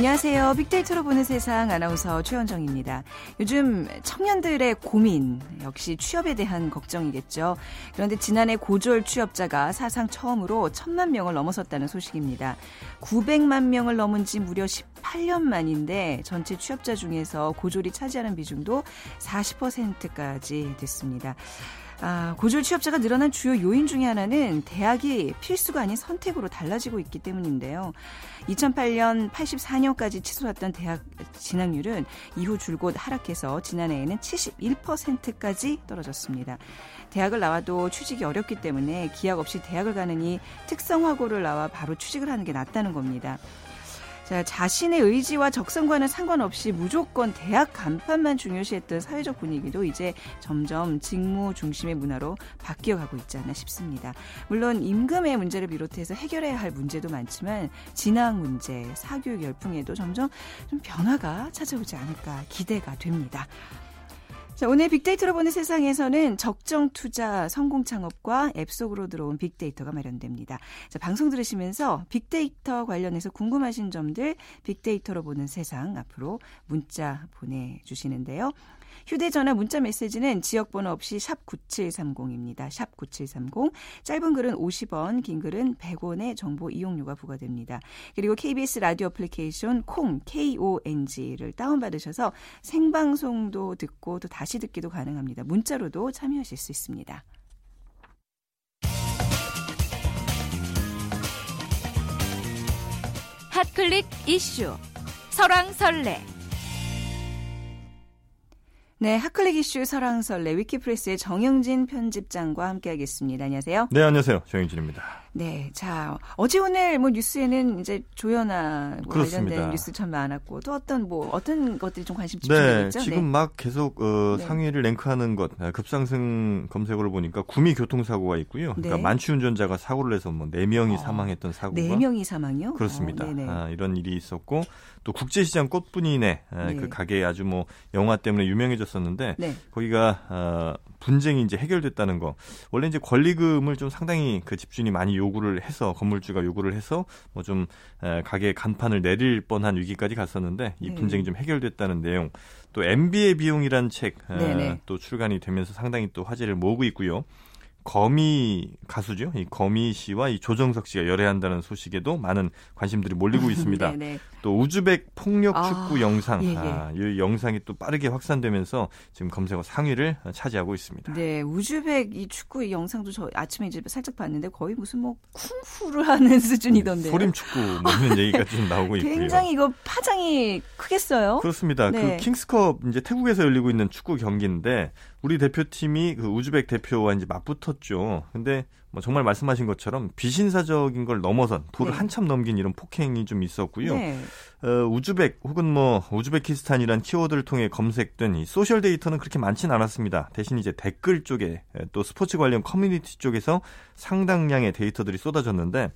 안녕하세요. 빅데이터로 보는 세상 아나운서 최현정입니다. 요즘 청년들의 고민 역시 취업에 대한 걱정이겠죠. 그런데 지난해 고졸 취업자가 사상 처음으로 천만 명을 넘어섰다는 소식입니다. 900만 명을 넘은 지 무려 18년 만인데 전체 취업자 중에서 고졸이 차지하는 비중도 40%까지 됐습니다. 아, 고졸 취업자가 늘어난 주요 요인 중의 하나는 대학이 필수가 아닌 선택으로 달라지고 있기 때문인데요. 2008년 84년까지 치솟았던 대학 진학률은 이후 줄곧 하락해서 지난해에는 71%까지 떨어졌습니다. 대학을 나와도 취직이 어렵기 때문에 기약 없이 대학을 가느니 특성화고를 나와 바로 취직을 하는 게 낫다는 겁니다. 자, 자신의 의지와 적성과는 상관없이 무조건 대학 간판만 중요시했던 사회적 분위기도 이제 점점 직무 중심의 문화로 바뀌어 가고 있지 않나 싶습니다. 물론 임금의 문제를 비롯해서 해결해야 할 문제도 많지만 진학 문제, 사교육 열풍에도 점점 좀 변화가 찾아오지 않을까 기대가 됩니다. 자, 오늘 빅데이터로 보는 세상에서는 적정 투자 성공 창업과 앱 속으로 들어온 빅데이터가 마련됩니다. 자, 방송 들으시면서 빅데이터 관련해서 궁금하신 점들 빅데이터로 보는 세상 앞으로 문자 보내주시는데요. 휴대전화 문자 메시지는 지역번호 없이 샵 9730입니다. 샵 9730. 짧은 글은 50원, 긴 글은 100원의 정보 이용료가 부과됩니다. 그리고 KBS 라디오 애플리케이션 콩, KONG를 다운받으셔서 생방송도 듣고 또 다시 듣기도 가능합니다. 문자로도 참여하실 수 있습니다. 핫클릭 이슈 설왕설래 네, 핫클릭 이슈 설왕설래 위키프레스의 정영진 편집장과 함께하겠습니다. 안녕하세요. 네, 안녕하세요. 정영진입니다. 네, 자 어제 오늘 뭐 뉴스에는 이제 조연아 뭐 관련된 뉴스 참 많았고 또 어떤 뭐 어떤 것들이 좀 관심 집중되겠죠? 네, 지금 네. 막 계속 어, 네. 상위를 랭크하는 것 아, 급상승 검색어를 보니까 구미 교통사고가 있고요. 그러니까 네. 만취 운전자가 사고를 해서 뭐 4명이 어, 사망했던 사고가 4명이 사망이요? 그렇습니다. 어, 아, 이런 일이 있었고 또 국제시장 꽃분이네 아, 네. 그 가게 아주 뭐 영화 때문에 유명해졌었는데 네. 거기가 어, 분쟁이 이제 해결됐다는 거. 원래 이제 권리금을 좀 상당히 그 집주인이 많이 요구를 해서 건물주가 요구를 해서 뭐 좀 가게 간판을 내릴 뻔한 위기까지 갔었는데 이 네. 분쟁이 좀 해결됐다는 내용. 또 MB의 비용이란 책 또 출간이 되면서 상당히 또 화제를 모으고 있고요. 거미 가수죠. 이 거미 씨와 이 조정석 씨가 열애한다는 소식에도 많은 관심들이 몰리고 있습니다. 또 우즈벡 폭력 아, 축구 아, 영상, 예, 예. 아, 이 영상이 또 빠르게 확산되면서 지금 검색어 상위를 차지하고 있습니다. 네, 우즈벡 이 축구 이 영상도 저 아침에 이제 살짝 봤는데 거의 무슨 뭐 쿵푸를 하는 수준이던데요. 소림 축구 뭐 이런 얘기가 좀 나오고 있고요. 굉장히 이거 파장이 크겠어요. 그렇습니다. 그 네. 그 킹스컵 이제 태국에서 열리고 있는 축구 경기인데 우리 대표팀이 그 우즈벡 대표와 이제 맞붙었죠. 근데 뭐 정말 말씀하신 것처럼 비신사적인 걸 넘어선 도를 네. 한참 넘긴 이런 폭행이 좀 있었고요. 네. 어, 우즈벡 혹은 뭐 우즈베키스탄이란 키워드를 통해 검색된 이 소셜 데이터는 그렇게 많지는 않았습니다. 대신 이제 댓글 쪽에 또 스포츠 관련 커뮤니티 쪽에서 상당량의 데이터들이 쏟아졌는데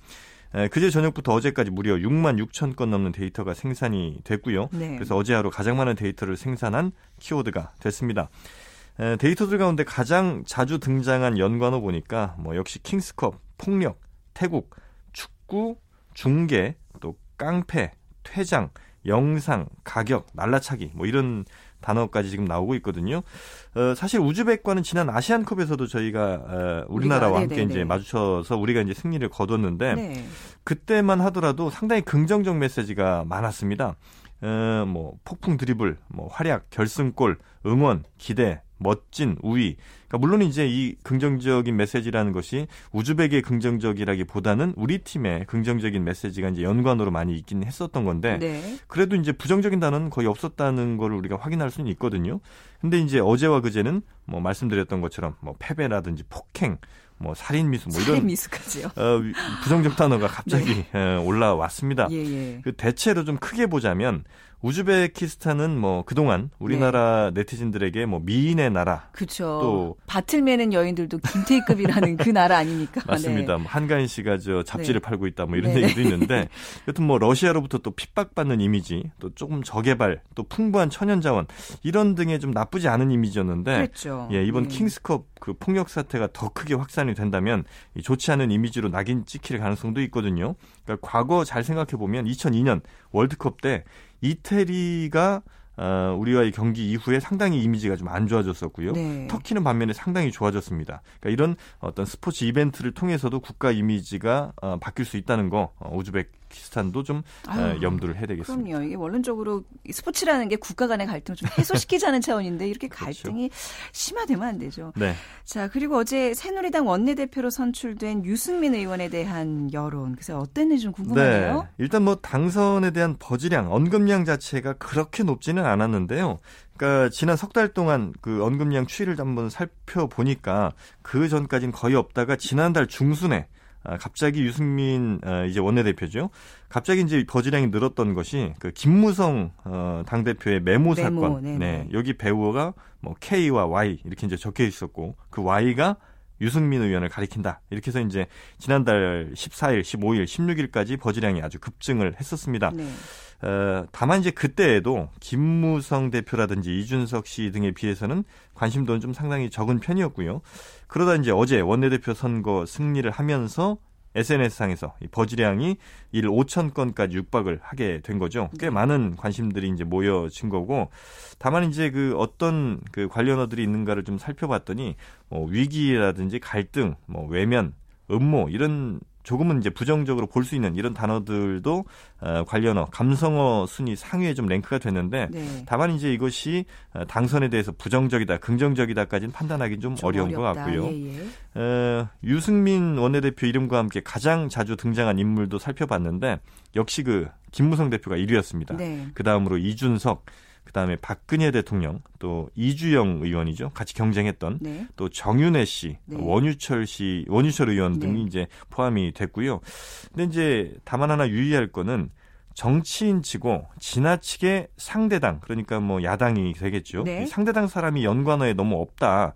그제 저녁부터 어제까지 무려 6만 6천 건 넘는 데이터가 생산이 됐고요. 네. 그래서 어제 하루 가장 많은 데이터를 생산한 키워드가 됐습니다. 데이터들 가운데 가장 자주 등장한 연관어 보니까 뭐 역시 킹스컵, 폭력, 태국, 축구, 중계, 또 깡패, 퇴장, 영상, 가격, 날라차기 뭐 이런 단어까지 지금 나오고 있거든요. 어, 사실 우즈벡과는 지난 아시안컵에서도 저희가 어, 우리나라와 함께 네네네. 이제 마주쳐서 우리가 이제 승리를 거뒀는데 네. 그때만 하더라도 상당히 긍정적 메시지가 많았습니다. 어, 뭐 폭풍 드리블, 뭐 활약, 결승골, 응원, 기대, 멋진 우위. 그러니까 물론 이제 이 긍정적인 메시지라는 것이 우즈벡의 긍정적이라기보다는 우리 팀의 긍정적인 메시지가 이제 연관으로 많이 있긴 했었던 건데 네. 그래도 이제 부정적인 단어는 거의 없었다는 걸 우리가 확인할 수는 있거든요. 근데 이제 어제와 그제는 뭐 말씀드렸던 것처럼 뭐 패배라든지 폭행 뭐 살인 미수 뭐 이런 미수까지요. 어, 부정적 단어가 갑자기 네. 어, 올라왔습니다. 예, 예. 그 대체로 좀 크게 보자면 우즈베키스탄은 뭐 그동안 우리나라 네. 티즌들에게 뭐 미인의 나라. 그렇죠. 또 밭을 매는 여인들도 김태희급이라는 그 나라 아닙니까? 맞습니다. 네. 뭐 한가인 씨가 저 잡지를 네. 팔고 있다 뭐 이런 네. 얘기도 있는데 여튼 뭐 러시아로부터 또 핍박받는 이미지, 또 조금 저개발, 또 풍부한 천연 자원 이런 등의 좀 나쁘지 않은 이미지였는데 그렇죠. 예, 이번 네. 킹스컵 그 폭력 사태가 더 크게 확산이 된다면 좋지 않은 이미지로 낙인 찍힐 가능성도 있거든요. 그러니까 과거 잘 생각해 보면 2002년 월드컵 때 이태리가 어, 우리와의 경기 이후에 상당히 이미지가 좀 안 좋아졌었고요. 네. 터키는 반면에 상당히 좋아졌습니다. 그러니까 이런 어떤 스포츠 이벤트를 통해서도 국가 이미지가 어, 바뀔 수 있다는 거 어, 오즈벡 키스탄도 좀 어, 아유, 염두를 해야 되겠습니다. 그럼요. 이게 원론적으로 스포츠라는 게 국가 간의 갈등을 좀 해소시키자는 차원인데 이렇게 그렇죠. 갈등이 그렇죠. 심화되면 안 되죠. 네. 자, 그리고 어제 새누리당 원내대표로 선출된 유승민 의원에 대한 여론. 그래서 어땠는지 좀 궁금하네요. 네. 일단 뭐 당선에 대한 버즈량, 언급량 자체가 그렇게 높지는 않았는데요. 그러니까 지난 석 달 동안 그 언급량 추이를 한번 살펴보니까 그 전까지는 거의 없다가 지난달 중순에 아, 갑자기 유승민 아, 이제 원내대표죠. 갑자기 이제 버즈량이 늘었던 것이 그 김무성 어, 당 대표의 메모, 사건. 네네. 네 여기 배우가 뭐 K와 Y 이렇게 이제 적혀 있었고 그 Y가 유승민 의원을 가리킨다. 이렇게 해서 이제 지난달 14일, 15일, 16일까지 버즈량이 아주 급증을 했었습니다. 네. 어, 다만 이제 그때에도 김무성 대표라든지 이준석 씨 등에 비해서는 관심도는 좀 상당히 적은 편이었고요. 그러다 이제 어제 원내대표 선거 승리를 하면서 SNS상에서 이 버즈량이 일 5천 건까지 육박을 하게 된 거죠. 꽤 네. 많은 관심들이 이제 모여진 거고, 다만 이제 그 어떤 그 관련어들이 있는가를 좀 살펴봤더니 뭐 위기라든지 갈등, 뭐 외면, 음모 이런 조금은 이제 부정적으로 볼 수 있는 이런 단어들도 어, 관련어 감성어 순위 상위에 좀 랭크가 됐는데 네. 다만 이제 이것이 어, 당선에 대해서 부정적이다 긍정적이다까지는 판단하기 좀, 좀 어려운 어렵다. 것 같고요. 예, 예. 어, 유승민 원내대표 이름과 함께 가장 자주 등장한 인물도 살펴봤는데 역시 그 김무성 대표가 1위였습니다. 네. 그 다음으로 이준석 그다음에 박근혜 대통령 또 이주영 의원이죠. 같이 경쟁했던 네. 또 정윤혜 씨, 네. 원유철 씨, 원유철 의원 등이 네. 이제 포함이 됐고요. 근데 이제 다만 하나 유의할 거는 정치인치고 지나치게 상대당 그러니까 뭐 야당이 되겠죠. 네. 상대당 사람이 연관어에 너무 없다.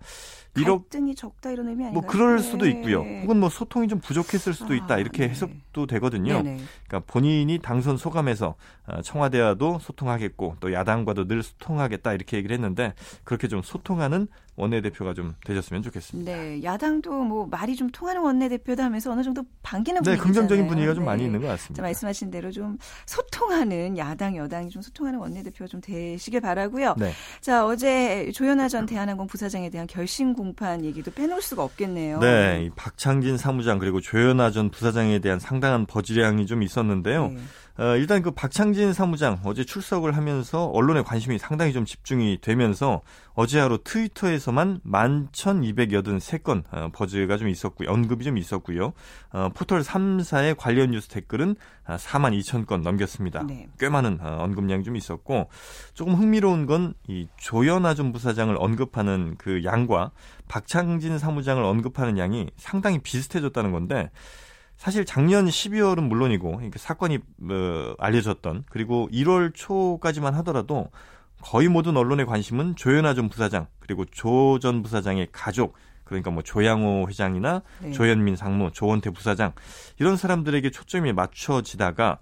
갈등이 적다 이런 의미 아닌가요? 뭐 그럴 수도 네. 있고요. 혹은 뭐 소통이 좀 부족했을 수도 아, 있다 이렇게 네. 해석도 되거든요. 네네. 그러니까 본인이 당선 소감에서 어, 청와대와도 소통하겠고 또 야당과도 늘 소통하겠다 이렇게 얘기를 했는데 그렇게 좀 소통하는 원내대표가 좀 되셨으면 좋겠습니다. 네, 야당도 뭐 말이 좀 통하는 원내대표다 하면서 어느 정도 반기는 분위기 네, 긍정적인 분위기가 좀 네. 많이 있는 것 같습니다. 말씀하신 대로 좀 소통하는 야당 여당이 좀 소통하는 원내대표가 좀 되시길 바라고요. 네. 자, 어제 조현아 전 대한항공 부사장에 대한 결심 공판 얘기도 빼놓을 수가 없겠네요. 네, 이 박창진 사무장 그리고 조현아 전 부사장에 대한 상당한 버즈량이 좀 있었는데요. 네. 어, 일단 그 박창진 사무장 어제 출석을 하면서 언론의 관심이 상당히 좀 집중이 되면서 어제 하루 트위터에서만 11,283건 어, 버즈가 좀 있었고요. 언급이 좀 있었고요. 어, 포털 3사의 관련 뉴스 댓글은 4만 아, 2천 건 넘겼습니다. 네. 꽤 많은 어, 언급량이 좀 있었고 조금 흥미로운 건 이 조연아 전 부사장을 언급하는 그 양과 박창진 사무장을 언급하는 양이 상당히 비슷해졌다는 건데 사실 작년 12월은 물론이고 사건이 어, 알려졌던 그리고 1월 초까지만 하더라도 거의 모든 언론의 관심은 조현아 전 부사장 그리고 조 전 부사장의 가족 그러니까 뭐 조양호 회장이나 네. 조현민 상무, 조원태 부사장 이런 사람들에게 초점이 맞춰지다가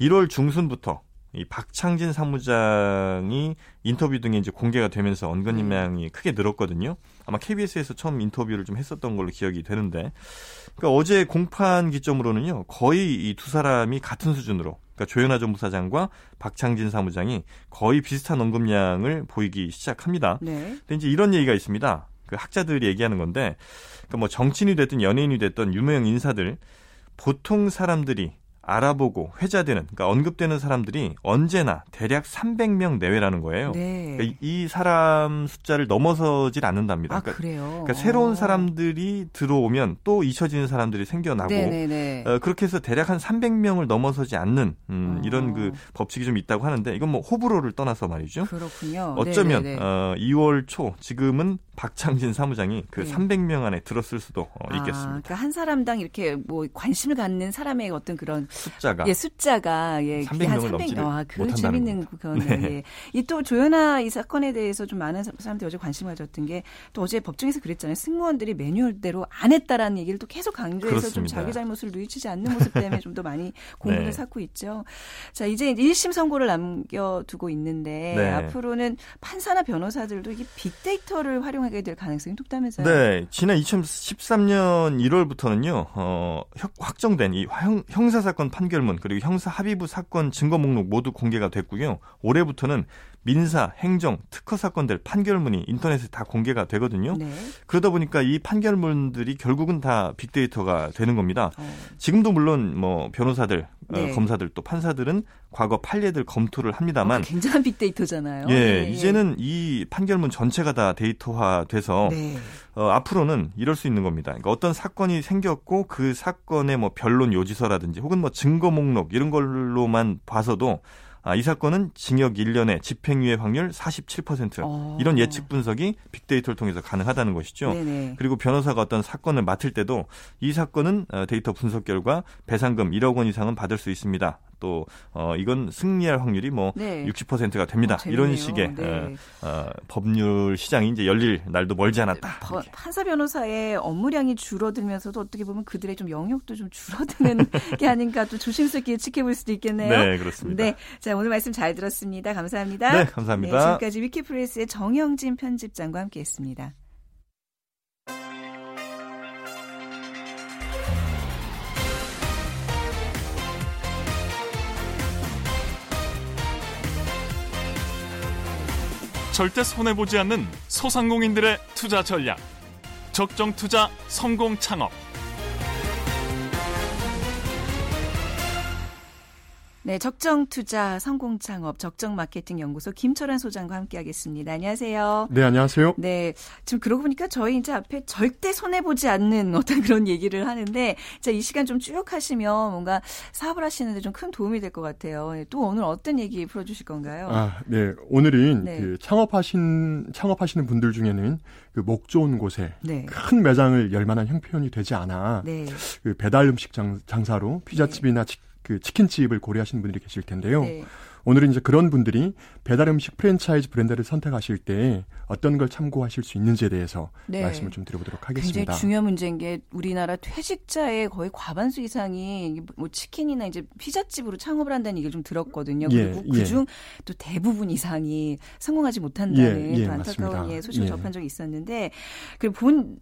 1월 중순부터 이 박창진 사무장이 인터뷰 등에 이제 공개가 되면서 언급량이 네. 크게 늘었거든요. 아마 KBS에서 처음 인터뷰를 좀 했었던 걸로 기억이 되는데, 그러니까 어제 공판 기점으로는요 거의 이 두 사람이 같은 수준으로, 그러니까 조현아 전 부사장과 박창진 사무장이 거의 비슷한 언급량을 보이기 시작합니다. 네. 근데 이제 이런 얘기가 있습니다. 그 학자들이 얘기하는 건데, 그러니까 뭐 정치인이 됐든 연예인이 됐든 유명 인사들 보통 사람들이 알아보고 회자되는 그러니까 언급되는 사람들이 언제나 대략 300명 내외라는 거예요. 네. 그러니까 이 사람 숫자를 넘어서질 않는답니다. 아, 그러니까. 그러니까 새로운 사람들이 들어오면 또 잊혀지는 사람들이 생겨나고 네, 네, 네. 어, 그렇게 해서 대략 한 300명을 넘어서지 않는 음, 어. 이런 그 법칙이 좀 있다고 하는데 이건 뭐 호불호를 떠나서 말이죠. 그렇군요. 어쩌면 어, 2월 초 지금은 박창진 사무장이 그 네. 300명 안에 들었을 수도 어, 아, 있겠습니다. 그러니까 한 사람당 이렇게 뭐 관심을 갖는 사람의 어떤 그런 숫자가 예, 숫자가 예, 그게 300한 명을 넘지를 아, 그 재밌는 그거네. 네. 예. 이또 조연아 이 사건에 대해서 좀 많은 사- 사람들이 어제 관심을 가졌던 게 또 어제 법정에서 그랬잖아요. 승무원들이 매뉴얼대로 안 했다라는 얘기를 또 계속 강조해서 좀 그렇습니다. 자기 잘못을 누이치지 않는 모습 때문에 좀 더 많이 공분을 네. 샀고 있죠. 자, 이제 1심 선고를 남겨두고 있는데 네. 앞으로는 판사나 변호사들도 이게 빅데이터를 활용 하게 될 가능성이 높다면서요. 네, 지난 2013년 1월부터는요, 어, 혁- 확정된 이 형, 형사 사건 판결문, 그리고 형사 합의부 사건 증거 목록 모두 공개가 됐고요. 올해부터는 민사, 행정, 특허 사건들 판결문이 인터넷에 다 공개가 되거든요. 네. 그러다 보니까 이 판결문들이 결국은 다 빅데이터가 되는 겁니다. 어, 지금도 물론 뭐 변호사들, 어, 네. 검사들 또 판사들은 과거 판례들 검토를 합니다만 어, 굉장한 빅데이터잖아요. 예, 예, 예. 이제는 이 판결문 전체가 다 데이터화돼서 네. 어, 앞으로는 이럴 수 있는 겁니다. 그러니까 어떤 사건이 생겼고 그 사건의 뭐 변론 요지서라든지 혹은 뭐 증거 목록 이런 걸로만 봐서도 아, 이 사건은 징역 1년에 집행유예 확률 47% 어. 이런 예측 분석이 빅데이터를 통해서 가능하다는 것이죠. 네네. 그리고 변호사가 어떤 사건을 맡을 때도 이 사건은 어, 데이터 분석 결과 배상금 1억 원 이상은 받을 수 있습니다. 또 어, 이건 승리할 확률이 뭐 네. 60%가 됩니다. 어. 이런 식의 네. 어, 어, 법률 시장이 이제 열릴 날도 멀지 않았다. 버-. 판사 변호사의 업무량이 줄어들면서도 어떻게 보면 그들의 좀 영역도 좀 줄어드는 게 아닌가 또 조심스럽게 지켜볼 수도 있겠네요. 네, 그렇습니다. 네. 자, 오늘 말씀 잘 들었습니다. 감사합니다. 네, 감사합니다. 네, 지금까지 위키프레스의 정영진 편집장과 함께 했습니다. 절대 손해보지 않는 소상공인들의 투자 전략. 적정 투자 성공 창업. 네, 적정 투자 성공 창업 적정 마케팅 연구소 김철환 소장과 함께 하겠습니다. 안녕하세요. 네, 안녕하세요. 네. 지금 그러고 보니까 저희 이제 앞에 절대 손해 보지 않는 어떤 그런 얘기를 하는데, 자, 이 시간 좀 쭉 하시면 뭔가 사업을 하시는데 좀 큰 도움이 될 것 같아요. 네, 또 오늘 어떤 얘기 풀어주실 건가요? 아, 네. 오늘은 네. 그 창업하신 창업하시는 분들 중에는 그 목 좋은 곳에 네. 큰 매장을 열 만한 형편이 되지 않아 네. 그 배달 음식 장, 장사로 피자집이나 치, 그 치킨집을 고려하시는 분들이 계실 텐데요. 네. 오늘은 이제 그런 분들이 배달 음식 프랜차이즈 브랜드를 선택하실 때 어떤 걸 참고하실 수 있는지에 대해서 네. 말씀을 좀 드려보도록 굉장히 하겠습니다. 중요한 문제인 게 우리나라 퇴직자의 거의 과반수 이상이 뭐 치킨이나 이제 피자집으로 창업을 한다는 얘기를 좀 들었거든요. 예, 그리고 예. 그중 또 대부분 이상이 성공하지 못한다는 예, 예, 또 안타까운. 예, 소식을 예. 접한 적이 있었는데 그본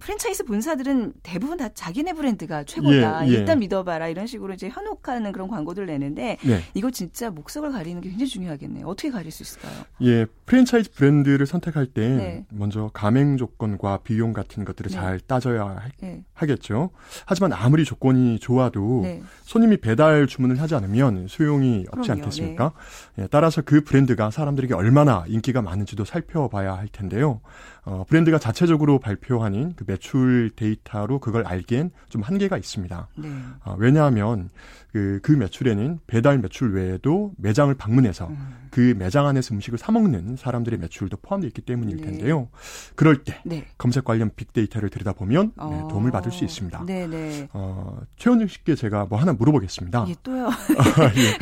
프랜차이즈 본사들은 대부분 다 자기네 브랜드가 최고다. 예, 예. 일단 믿어봐라 이런 식으로 이제 현혹하는 그런 광고들을 내는데 네. 이거 진짜 목 석을 가리는 게 굉장히 중요하겠네요. 어떻게 가릴 수 있을까요? 예, 프랜차이즈 브랜드를 선택할 때 네. 먼저 가맹 조건과 비용 같은 것들을 네. 잘 따져야 할- 네. 하겠죠. 하지만 아무리 조건이 좋아도 네. 손님이 배달 주문을 하지 않으면 소용이 없지 그럼요. 않겠습니까? 예, 따라서 그 브랜드가 사람들에게 얼마나 인기가 많은지도 살펴봐야 할 텐데요. 어, 브랜드가 자체적으로 발표하는 그 매출 데이터로 그걸 알기엔 좀 한계가 있습니다. 네. 어, 왜냐하면 그, 그 매출에는 배달 매출 외에도 매장을 방문해서 음. 그 매장 안에서 음식을 사 먹는 사람들의 매출도 포함되어 있기 때문일 네. 텐데요. 그럴 때 네. 검색 관련 빅데이터를 들여다보면 네, 어. 도움을 받을 수 있습니다. 네네. 어, 최원영 씨께 제가 뭐 하나 물어보겠습니다. 예, 또요. 예.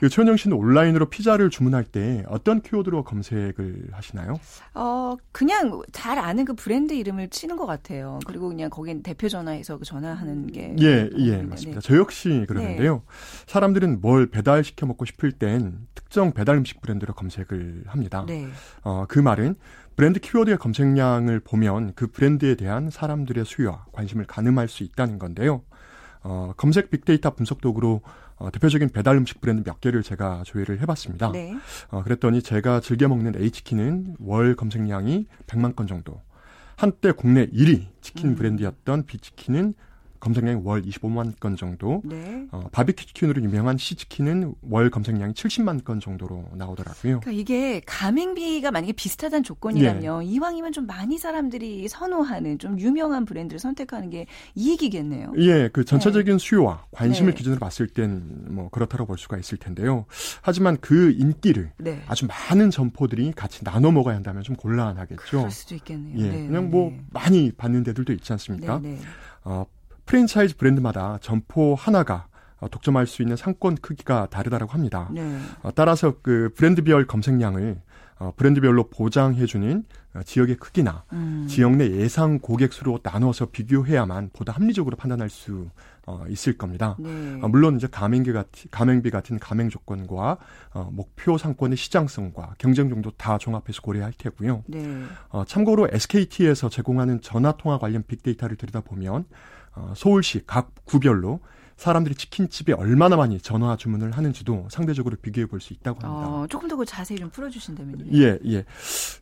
그 최원영 씨는 온라인으로 피자를 주문할 때 어떤 키워드로 검색을 하시나요? 어, 그냥 잘 아는 그 브랜드 이름을 치는 것 같아요. 그리고 그냥 거긴 대표 전화해서 그 전화하는 게. 예, 네, 예, 네. 맞습니다. 저 역시 그러는데요. 사람들은 뭘 배달시켜 먹고 싶을 땐 특정 배달 음식 브랜드로 검색을 합니다. 네. 어, 그 말은 브랜드 키워드의 검색량을 보면 그 브랜드에 대한 사람들의 수요와 관심을 가늠할 수 있다는 건데요. 어, 검색 빅데이터 분석 도구로 어, 대표적인 배달 음식 브랜드 몇 개를 제가 조회를 해봤습니다. 네. 어, 그랬더니 제가 즐겨 먹는 H키는 월 검색량이 100만 건 정도. 한때 국내 1위 치킨 음. 브랜드였던 비치킨은 검색량이 월 25만 건 정도. 네. 어, 바비큐치킨으로 유명한 시즈키는 월 검색량이 70만 건 정도로 나오더라고요. 그러니까 이게 가맹비가 만약에 비슷하다는 조건이라면 이왕이면 좀 많이 사람들이 선호하는 좀 유명한 브랜드를 선택하는 게 이익이겠네요. 예, 그 전체적인 수요와 관심을 네. 기준으로 봤을 땐 뭐 그렇다고 볼 수가 있을 텐데요. 하지만 그 인기를 네. 아주 많은 점포들이 같이 나눠 먹어야 한다면 좀 곤란하겠죠. 그럴 수도 있겠네요. 예, 네, 그냥 네, 뭐 네. 많이 받는 데들도 있지 않습니까? 네, 네. 어, 프랜차이즈 브랜드마다 점포 하나가 어, 독점할 수 있는 상권 크기가 다르다고 합니다. 네. 어, 따라서 그 브랜드별 검색량을 어, 브랜드별로 보장해주는 어, 지역의 크기나 음. 지역 내 예상 고객 수로 나눠서 비교해야만 보다 합리적으로 판단할 수 어, 있을 겁니다. 네. 어, 물론 이제 가맹비 같은 가맹비 같은 가맹 조건과 어, 목표 상권의 시장성과 경쟁정도 다 종합해서 고려할 테고요. 네. 어, 참고로 SKT에서 제공하는 전화 통화 관련 빅데이터를 들여다 보면 어, 서울시 각 구별로 사람들이 치킨집에 얼마나 많이 전화 주문을 하는지도 상대적으로 비교해 볼 수 있다고 합니다. 어, 조금 더그 자세히 좀 풀어주신다면요. 예, 예.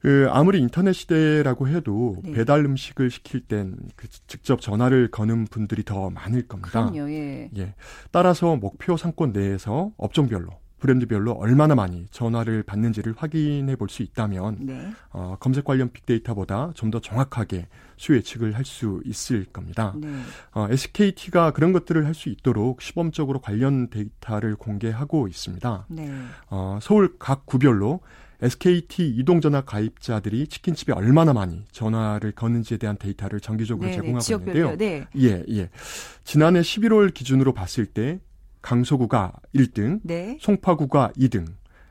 그 아무리 인터넷 시대라고 해도 네. 배달 음식을 시킬 땐 그 직접 전화를 거는 분들이 더 많을 겁니다. 그럼요. 예. 예. 따라서 목표 상권 내에서 업종별로 브랜드별로 얼마나 많이 전화를 받는지를 확인해 볼 수 있다면 네. 어, 검색 관련 빅데이터보다 좀 더 정확하게 수요 예측을 할 수 있을 겁니다. 네. 어, SKT가 그런 것들을 할 수 있도록 시범적으로 관련 데이터를 공개하고 있습니다. 네. 어, 서울 각 구별로 SKT 이동전화 가입자들이 치킨집에 얼마나 많이 전화를 거는지에 대한 데이터를 정기적으로 네, 네. 제공하고 지역별로요. 있는데요. 네. 예, 예. 지난해 11월 기준으로 봤을 때 강서구가 1등, 네. 송파구가 2등,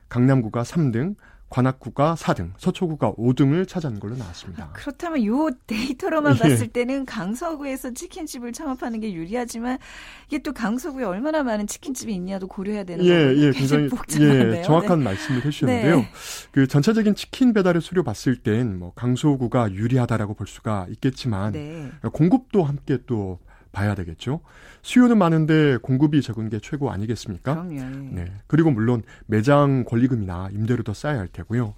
강남구가 3등, 관악구가 4등, 서초구가 5등을 차지한 걸로 나왔습니다. 그렇다면 요 데이터로만 예. 봤을 때는 강서구에서 치킨집을 창업하는 게 유리하지만 이게 또 강서구에 얼마나 많은 치킨집이 있냐도 고려해야 되는 예, 거예요. 예, 굉장히 복잡하네요. 예, 정확한 말씀을 해주셨는데요. 네. 그 전체적인 치킨 배달의 수료 봤을 땐 뭐 강서구가 유리하다라고 볼 수가 있겠지만 네. 공급도 함께 또 봐야 되겠죠. 수요는 많은데 공급이 적은 게 최고 아니겠습니까? 그럼요. 예. 네. 그리고 물론 매장 권리금이나 임대료도 쌓여야 할 테고요.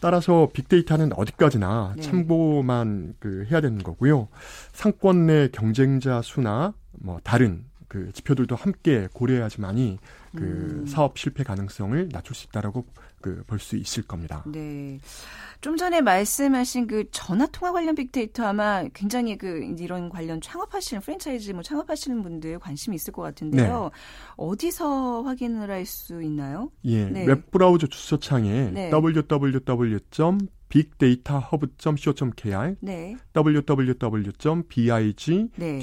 따라서 빅데이터는 어디까지나 네. 참고만 그 해야 되는 거고요. 상권 내 경쟁자 수나 뭐 다른 그 지표들도 함께 고려해야지만이 그 음. 사업 실패 가능성을 낮출 수 있다라고 그 볼 수 있을 겁니다. 네. 좀 전에 말씀하신 그 전화 통화 관련 빅데이터 아마 굉장히 그 이런 관련 창업하시는 프랜차이즈 뭐 창업하시는 분들 관심이 있을 것 같은데요. 어디서 확인을 할 수 있나요? 예, 네. 웹 브라우저 주소창에 네. www.bigdatahub.co.kr, 네. www.big 네.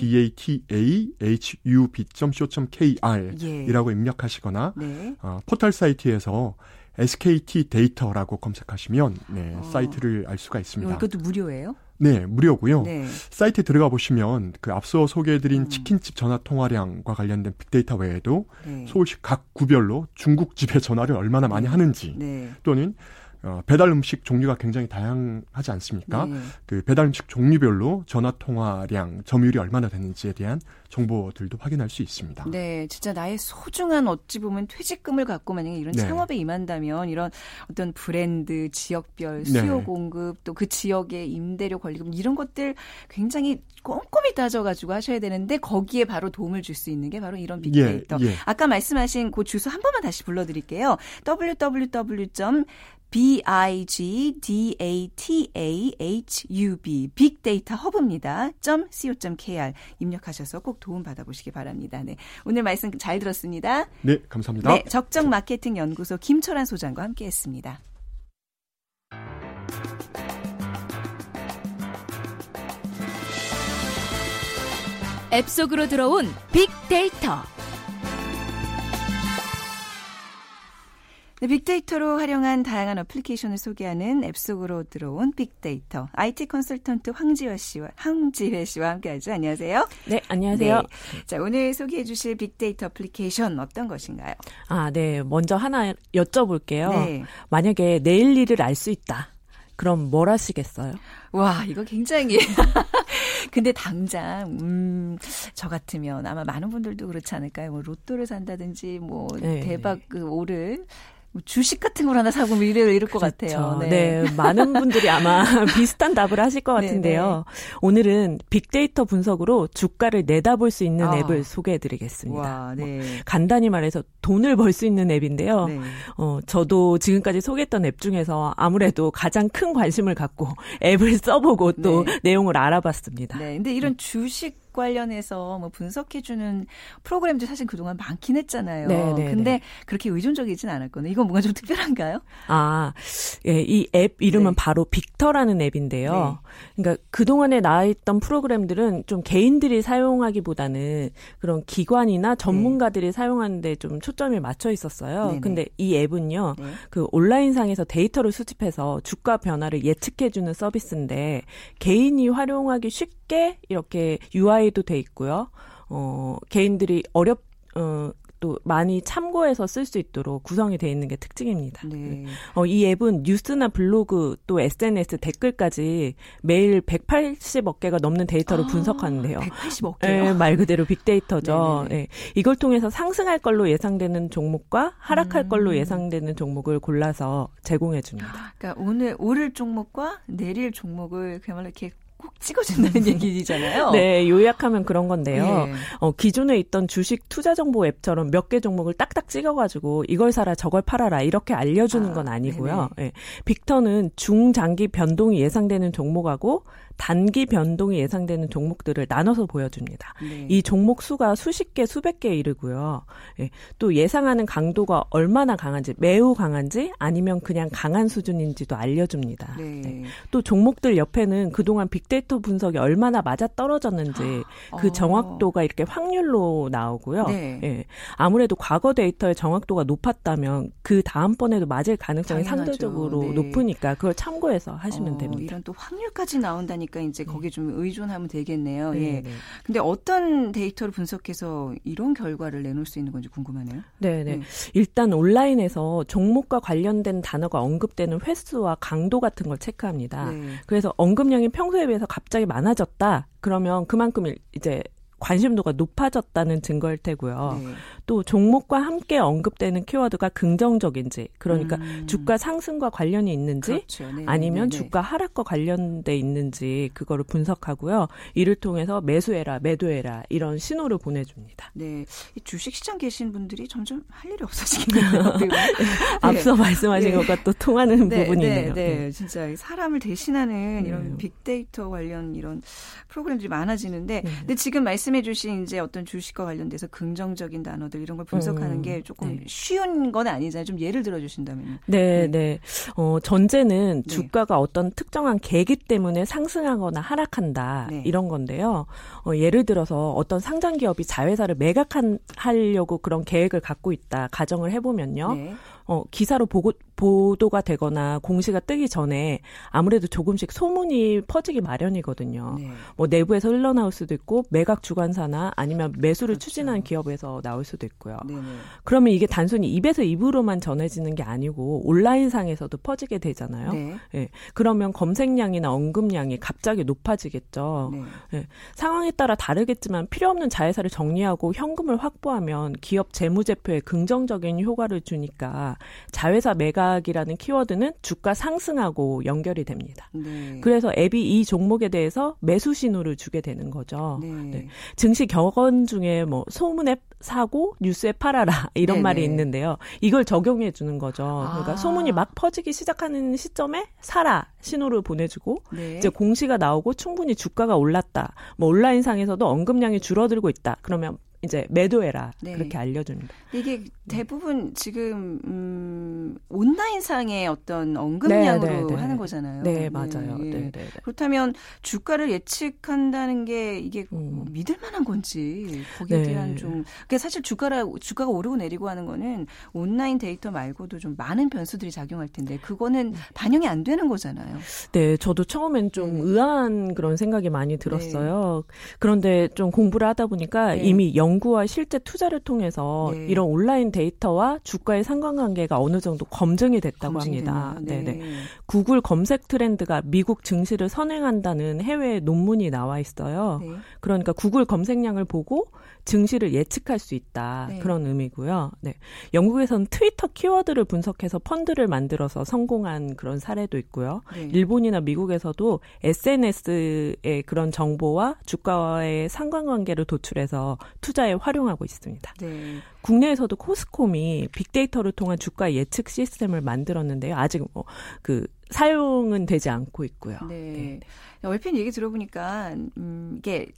예. 이라고 입력하시거나 네. 어, 포털 사이트에서 SKT 데이터라고 검색하시면 네, 어. 사이트를 알 수가 어, 있습니다. 이것도 무료예요? 네, 무료고요. 네. 사이트에 들어가 보시면 그 앞서 소개해드린 음. 치킨집 전화 통화량과 관련된 빅데이터 외에도 네. 서울시 각 구별로 중국집에 전화를 얼마나 많이 하는지 네. 또는 어, 배달 음식 종류가 굉장히 다양하지 않습니까? 네. 그 배달 음식 종류별로 전화 통화량 점유율이 얼마나 되는지에 대한 정보들도 확인할 수 있습니다. 네, 진짜 나의 소중한 어찌 보면 퇴직금을 갖고 만약에 이런 네. 창업에 임한다면 이런 어떤 브랜드, 지역별 네. 수요 공급 또 그 지역의 임대료 권리금 이런 것들 굉장히 꼼꼼히 따져가지고 하셔야 되는데 거기에 바로 도움을 줄 수 있는 게 바로 이런 예, 빅데이터. 예. 아까 말씀하신 그 주소 한 번만 다시 불러드릴게요. www. Bigdatahub 빅데이터 허브입니다. .co.kr 입력하셔서 꼭 도움 받아보시기 바랍니다. 네, 오늘 말씀 잘 들었습니다. 네, 감사합니다. 네, 적정 마케팅 연구소 김철환 소장과 함께 했습니다. 앱 속으로 들어온 빅데이터. 네, 빅데이터로 활용한 다양한 어플리케이션을 소개하는 앱 속으로 들어온 빅데이터. IT 컨설턴트 황지화 씨와 황지회 씨와 함께하죠. 안녕하세요. 네, 안녕하세요. 네. 자, 오늘 소개해 주실 빅데이터 어플리케이션 어떤 것인가요? 아, 네. 먼저 하나 여쭤볼게요. 네. 만약에 내일 일을 알 수 있다. 그럼 뭘 하시겠어요? 와, 이거 굉장히. 근데 당장, 음, 저 같으면 아마 많은 분들도 그렇지 않을까요? 뭐, 로또를 산다든지, 뭐, 네. 대박 그 오를 뭐 주식 같은 걸 하나 사고 뭐 이래 이럴 것 같아요. 네. 네. 많은 분들이 아마 비슷한 답을 하실 것 네, 같은데요. 오늘은 빅데이터 분석으로 주가를 내다볼 수 있는 아. 앱을 소개해드리겠습니다. 와, 네. 뭐 간단히 말해서 돈을 벌 수 있는 앱인데요. 네. 어, 저도 지금까지 소개했던 앱 중에서 아무래도 가장 큰 관심을 갖고 앱을 써보고 또 네. 내용을 알아봤습니다. 네. 근데 이런 주식 관련해서 뭐 분석해주는 프로그램도 사실 그동안 많긴 했잖아요. 네, 네, 근데 네. 그렇게 의존적이진 않았거든요. 이건 뭔가 좀 특별한가요? 아, 예, 이 앱 이름은 네. 바로 빅터라는 앱인데요. 그러니까 그동안에 나와있던 프로그램들은 좀 개인들이 사용하기보다는 그런 기관이나 전문가들이 사용하는데 좀 초점이 맞춰 있었어요. 네네. 근데 이 앱은요. 네. 그 온라인상에서 데이터를 수집해서 주가 변화를 예측해주는 서비스인데 개인이 활용하기 쉽게 이렇게 UI도 돼 있고요. 어, 개인들이 어렵, 어, 또 많이 참고해서 쓸 수 있도록 구성이 돼 있는 게 특징입니다. 네. 어, 이 앱은 뉴스나 블로그 또 SNS 댓글까지 매일 180억 개가 넘는 데이터를 아, 분석하는데요. 180억 예, 개요. 말 그대로 빅데이터죠. 예. 이걸 통해서 상승할 걸로 예상되는 종목과 하락할 음. 걸로 예상되는 종목을 골라서 제공해 줍니다. 그러니까 오늘 오를 종목과 내릴 종목을 그야말로 이렇게 꼭 찍어준다는 얘기잖아요. 네, 요약하면 그런 건데요. 예. 어, 기존에 있던 주식 투자 정보 앱처럼 몇 개 종목을 딱딱 찍어가지고 이걸 사라 저걸 팔아라 이렇게 알려주는 아, 건 아니고요. 예. 빅터는 중장기 변동이 예상되는 종목하고 단기 변동이 예상되는 종목들을 나눠서 보여줍니다. 네. 이 종목 수가 수십 개, 수백 개에 이르고요. 예, 또 예상하는 강도가 얼마나 강한지, 매우 강한지, 아니면 그냥 강한 수준인지도 알려줍니다. 네. 네. 또 종목들 옆에는 그동안 빅데이터 분석이 얼마나 맞아 떨어졌는지 그 어. 정확도가 이렇게 확률로 나오고요. 네. 예, 아무래도 과거 데이터의 정확도가 높았다면 그 다음번에도 맞을 가능성이 당연하죠. 상대적으로 네. 높으니까 그걸 참고해서 하시면 어, 됩니다. 이런 또 확률까지 나온다니 까 이제 거기에 좀 의존하면 되겠네요. 네, 예. 네. 근데 어떤 데이터를 분석해서 이런 결과를 내놓을 수 있는 건지 궁금하네요. 네, 네. 네. 일단 온라인에서 종목과 관련된 단어가 언급되는 횟수와 강도 같은 걸 체크합니다. 네. 그래서 언급량이 평소에 비해서 갑자기 많아졌다. 그러면 그만큼 이제 관심도가 높아졌다는 증거일 테고요. 네. 또 종목과 함께 언급되는 키워드가 긍정적인지, 그러니까 음. 주가 상승과 관련이 있는지, 그렇죠. 네, 아니면 네, 네. 주가 하락과 관련돼 있는지 그거를 분석하고요. 이를 통해서 매수해라, 매도해라 이런 신호를 보내줍니다. 네, 이 주식 시장 계신 분들이 점점 할 일이 없어지겠네요. 그리고 앞서 말씀하신 네. 것과 또 통하는 네, 부분이네요. 네, 네, 진짜 사람을 대신하는 이런 네. 빅데이터 관련 이런 프로그램들이 많아지는데, 네. 근데 지금 말씀 해 주신 이제 어떤 주식과 관련돼서 긍정적인 단어들 이런 걸 분석하는 음, 게 조금 네. 쉬운 건 아니잖아요. 좀 예를 들어 주신다면. 네, 네. 네. 어, 전제는 네. 주가가 어떤 특정한 계기 때문에 상승하거나 하락한다. 네. 이런 건데요. 어, 예를 들어서 어떤 상장 기업이 자회사를 매각하려고 그런 계획을 갖고 있다. 가정을 해 보면요. 네. 어, 기사로 보고, 보도가 되거나 공시가 뜨기 전에 아무래도 조금씩 소문이 퍼지기 마련이거든요. 네. 뭐 내부에서 흘러나올 수도 있고 매각 주관사나 아니면 매수를 그렇죠. 추진한 기업에서 나올 수도 있고요. 네, 네. 그러면 이게 단순히 입에서 입으로만 전해지는 게 아니고 온라인상에서도 퍼지게 되잖아요. 네. 예. 그러면 검색량이나 언급량이 갑자기 높아지겠죠. 네. 상황에 따라 다르겠지만 필요 없는 자회사를 정리하고 현금을 확보하면 기업 재무제표에 긍정적인 효과를 주니까 자회사 매각 이라는 키워드는 주가 상승하고 연결이 됩니다. 네. 그래서 앱이 이 종목에 대해서 매수 신호를 주게 되는 거죠. 네. 네. 증시 격언 중에 뭐 소문에 사고 뉴스에 팔아라 이런 네네. 말이 있는데요. 이걸 적용해 주는 거죠. 그러니까 아. 소문이 막 퍼지기 시작하는 시점에 사라 신호를 보내주고 네. 이제 공시가 나오고 충분히 주가가 올랐다. 뭐 온라인 상에서도 언급량이 줄어들고 있다. 그러면 이제 매도해라 네. 그렇게 알려줍니다. 이게 대부분 지금 음, 온라인상의 어떤 언급량으로 네, 네, 네. 하는 거잖아요. 네, 맞아요. 예. 네, 네, 네. 그렇다면 주가를 예측한다는 게 이게 음. 뭐 믿을 만한 건지 거기에 네. 대한 좀 그게 사실 주가라 주가가 오르고 내리고 하는 거는 온라인 데이터 말고도 좀 많은 변수들이 작용할 텐데 그거는 반영이 안 되는 거잖아요. 네, 저도 처음엔 좀 네. 의아한 그런 생각이 많이 들었어요. 그런데 좀 공부를 하다 보니까 네. 이미 연구와 실제 투자를 통해서 네. 이런 온라인 데이터와 주가의 상관관계가 어느 정도 검증이 됐다고 검증이 합니다. 됐네요. 네네. 네. 구글 검색 트렌드가 미국 증시를 선행한다는 해외 논문이 나와 있어요. 네. 그러니까 구글 검색량을 보고 증시를 예측할 수 있다. 네. 그런 의미고요. 네. 영국에서는 트위터 키워드를 분석해서 펀드를 만들어서 성공한 그런 사례도 있고요. 네. 일본이나 미국에서도 SNS의 그런 정보와 주가와의 상관관계를 도출해서 투자 에 활용하고 있습니다. 네. 국내에서도 코스콤이 빅데이터를 통한 주가 예측 시스템을 만들었는데요. 아직 뭐그 사용은 되지 않고 있고요. 네. 얼핏 얘기 들어보니까 음, 이게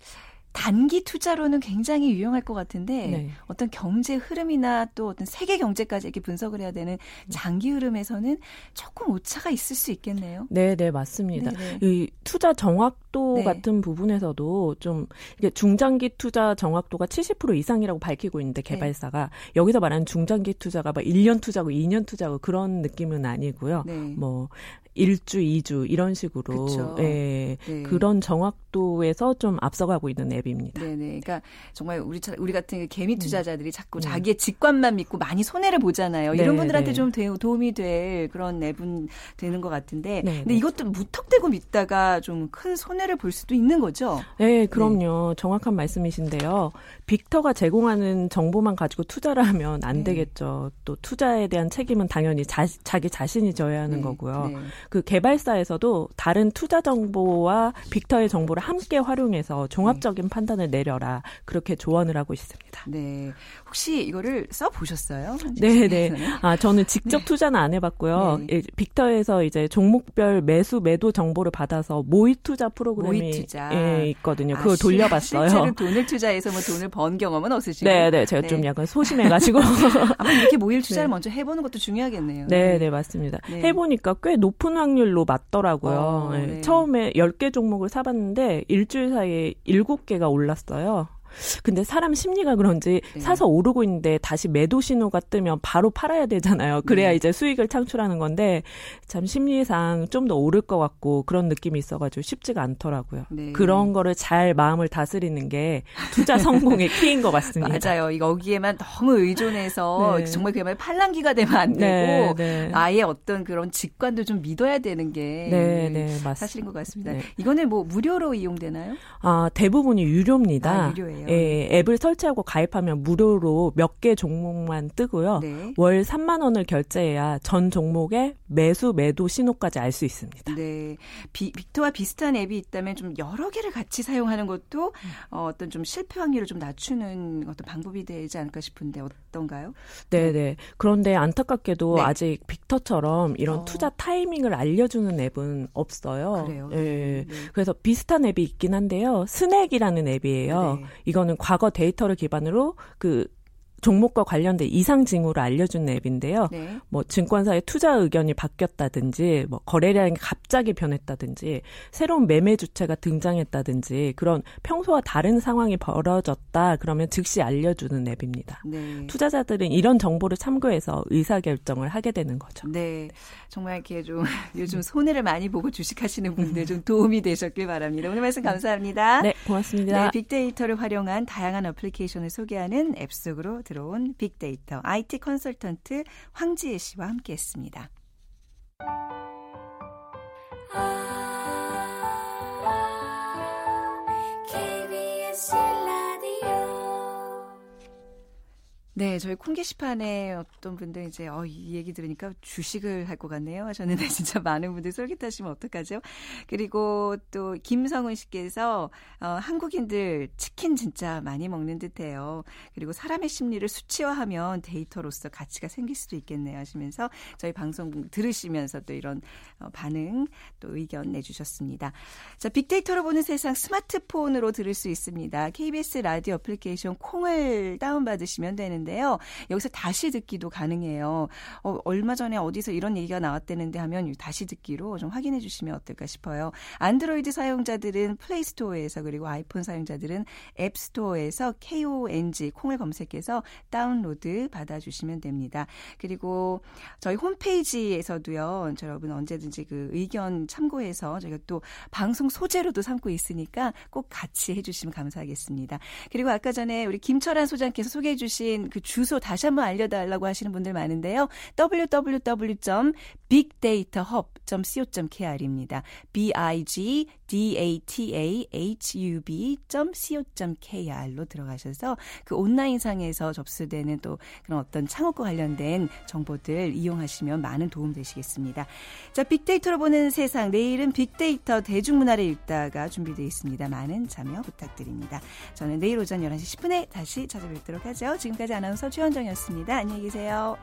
단기 투자로는 굉장히 유용할 것 같은데 네. 어떤 경제 흐름이나 또 어떤 세계 경제까지 이렇게 분석을 해야 되는 장기 흐름에서는 조금 오차가 있을 수 있겠네요. 네, 네, 맞습니다. 네, 이 투자 정확도 네. 같은 부분에서도 좀 이게 중장기 투자 정확도가 70% 이상이라고 밝히고 있는데 네. 개발사가 여기서 말하는 중장기 투자가 막 1년 투자고 2년 투자고 그런 느낌은 아니고요. 네. 뭐 1주, 2주 이런 식으로 그쵸. 예. 네. 그런 정확도에서 좀 앞서가고 있는 앱입니다. 네네. 그러니까 정말 우리 차- 우리 같은 개미 투자자들이 자꾸 음. 자기의 직관만 믿고 많이 손해를 보잖아요. 이런 네, 분들한테 네. 좀 도- 도움이 될 그런 앱은 되는 것 같은데, 네, 근데 네. 이것도 무턱대고 믿다가 좀 큰 손해를 볼 수도 있는 거죠. 네, 그럼요. 정확한 말씀이신데요. 빅터가 제공하는 정보만 가지고 투자를 하면 안 네. 되겠죠. 또 투자에 대한 책임은 당연히 자, 기 자신이 져야 하는 네, 거고요. 네. 그 개발사에서도 다른 투자 정보와 빅터의 정보를 함께 활용해서 종합적인 판단을 내려라. 그렇게 조언을 하고 있습니다. 네. 혹시 이거를 써 보셨어요? 네, 네. 아, 저는 직접 투자는 안 해봤고요. 네. 예, 빅터에서 이제 종목별 매수 매도 정보를 받아서 모의 투자 프로그램이 모의 투자. 예, 있거든요. 아, 그걸 실- 돌려봤어요. 실제로 돈을 투자해서 뭐 돈을 번 경험은 없으시고. 네, 네. 제가 네. 좀 약간 소심해가지고. 아마 이렇게 모일 투자를 네. 먼저 해보는 것도 중요하겠네요. 네, 네, 맞습니다. 네. 해보니까 꽤 높은 확률로 맞더라고요. 어, 예, 네. 처음에 10개 종목을 사봤는데 일주일 사이에 7개가 올랐어요. 근데 사람 심리가 그런지 네. 사서 오르고 있는데 다시 매도 신호가 뜨면 바로 팔아야 되잖아요. 그래야 네. 이제 수익을 창출하는 건데 참 심리상 좀 더 오를 것 같고 그런 느낌이 있어가지고 쉽지가 않더라고요. 네. 그런 거를 잘 마음을 다스리는 게 투자 성공의 키인 것 같습니다. 맞아요. 이거 여기에만 너무 의존해서 네. 정말 그야말로 팔랑기가 되면 안 되고 네, 네. 아예 어떤 그런 직관도 좀 믿어야 되는 게 네, 네, 맞습니다. 사실인 것 같습니다. 네. 이거는 뭐 무료로 이용되나요? 아, 대부분이 유료입니다. 아, 유료예요. 예, 앱을 설치하고 가입하면 무료로 몇 개 종목만 뜨고요. 네. 월 3만 원을 결제해야 전 종목의 매수 매도 신호까지 알 수 있습니다. 네. 비, 빅터와 비슷한 앱이 있다면 좀 여러 개를 같이 사용하는 것도 음. 어, 어떤 좀 실패 확률을 좀 낮추는 어떤 방법이 되지 않을까 싶은데 어떤가요? 네, 네. 그런데 안타깝게도 네. 아직 빅터처럼 이런 어. 투자 타이밍을 알려주는 앱은 없어요. 그래요. 예. 네. 그래서 비슷한 앱이 있긴 한데요. 스낵이라는 앱이에요. 네. 이거는 과거 데이터를 기반으로 그 종목과 관련된 이상 징후를 알려주는 앱인데요. 네. 뭐 증권사의 투자 의견이 바뀌었다든지 뭐 거래량이 갑자기 변했다든지 새로운 매매 주체가 등장했다든지 그런 평소와 다른 상황이 벌어졌다 그러면 즉시 알려주는 앱입니다. 네. 투자자들은 이런 정보를 참고해서 의사 결정을 하게 되는 거죠. 네. 정말 이렇게 좀 요즘 손해를 많이 보고 주식하시는 분들 좀 도움이 되셨길 바랍니다. 오늘 말씀 감사합니다. 네, 고맙습니다. 네, 빅데이터를 활용한 다양한 어플리케이션을 소개하는 앱 속으로 들어온 빅데이터 IT 컨설턴트 황지혜 씨와 함께했습니다. KBS 네, 저희 콩 게시판에 어떤 분들 이제 어, 이 얘기 들으니까 주식을 할 것 같네요 하셨는데 진짜 많은 분들 솔깃하시면 어떡하죠? 그리고 또 김성은 씨께서 어, 한국인들 치킨 진짜 많이 먹는 듯해요. 그리고 사람의 심리를 수치화하면 데이터로서 가치가 생길 수도 있겠네요 하시면서 저희 방송 들으시면서 또 이런 어, 반응 또 의견 내주셨습니다. 자, 빅데이터로 보는 세상 스마트폰으로 들을 수 있습니다. KBS 라디오 어플리케이션 콩을 다운받으시면 되는데 있는데요. 여기서 다시 듣기도 가능해요. 어, 얼마 전에 어디서 이런 얘기가 나왔다는데 하면 다시 듣기로 좀 확인해 주시면 어떨까 싶어요. 안드로이드 사용자들은 플레이스토어에서 그리고 아이폰 사용자들은 앱스토어에서 KONG 콩을 검색해서 다운로드 받아주시면 됩니다. 그리고 저희 홈페이지에서도요. 저 여러분 언제든지 그 의견 참고해서 저희가 또 방송 소재로도 삼고 있으니까 꼭 같이 해주시면 감사하겠습니다. 그리고 아까 전에 우리 김철한 소장께서 소개해 주신 그 주소 다시 한번 알려달라고 하시는 분들 많은데요. www.bigdatahub.co.kr입니다. b-i-g-d-a-t-a-h-u-b.co.kr로 들어가셔서 그 온라인상에서 접수되는 또 그런 어떤 창업과 관련된 정보들 이용하시면 많은 도움 되시겠습니다. 자, 빅데이터로 보는 세상. 내일은 빅데이터 대중문화를 읽다가 준비되어 있습니다. 많은 참여 부탁드립니다. 저는 내일 오전 11시 10분에 다시 찾아뵙도록 하죠. 지금까지 아나운서 최원정이었습니다. 안녕히 계세요.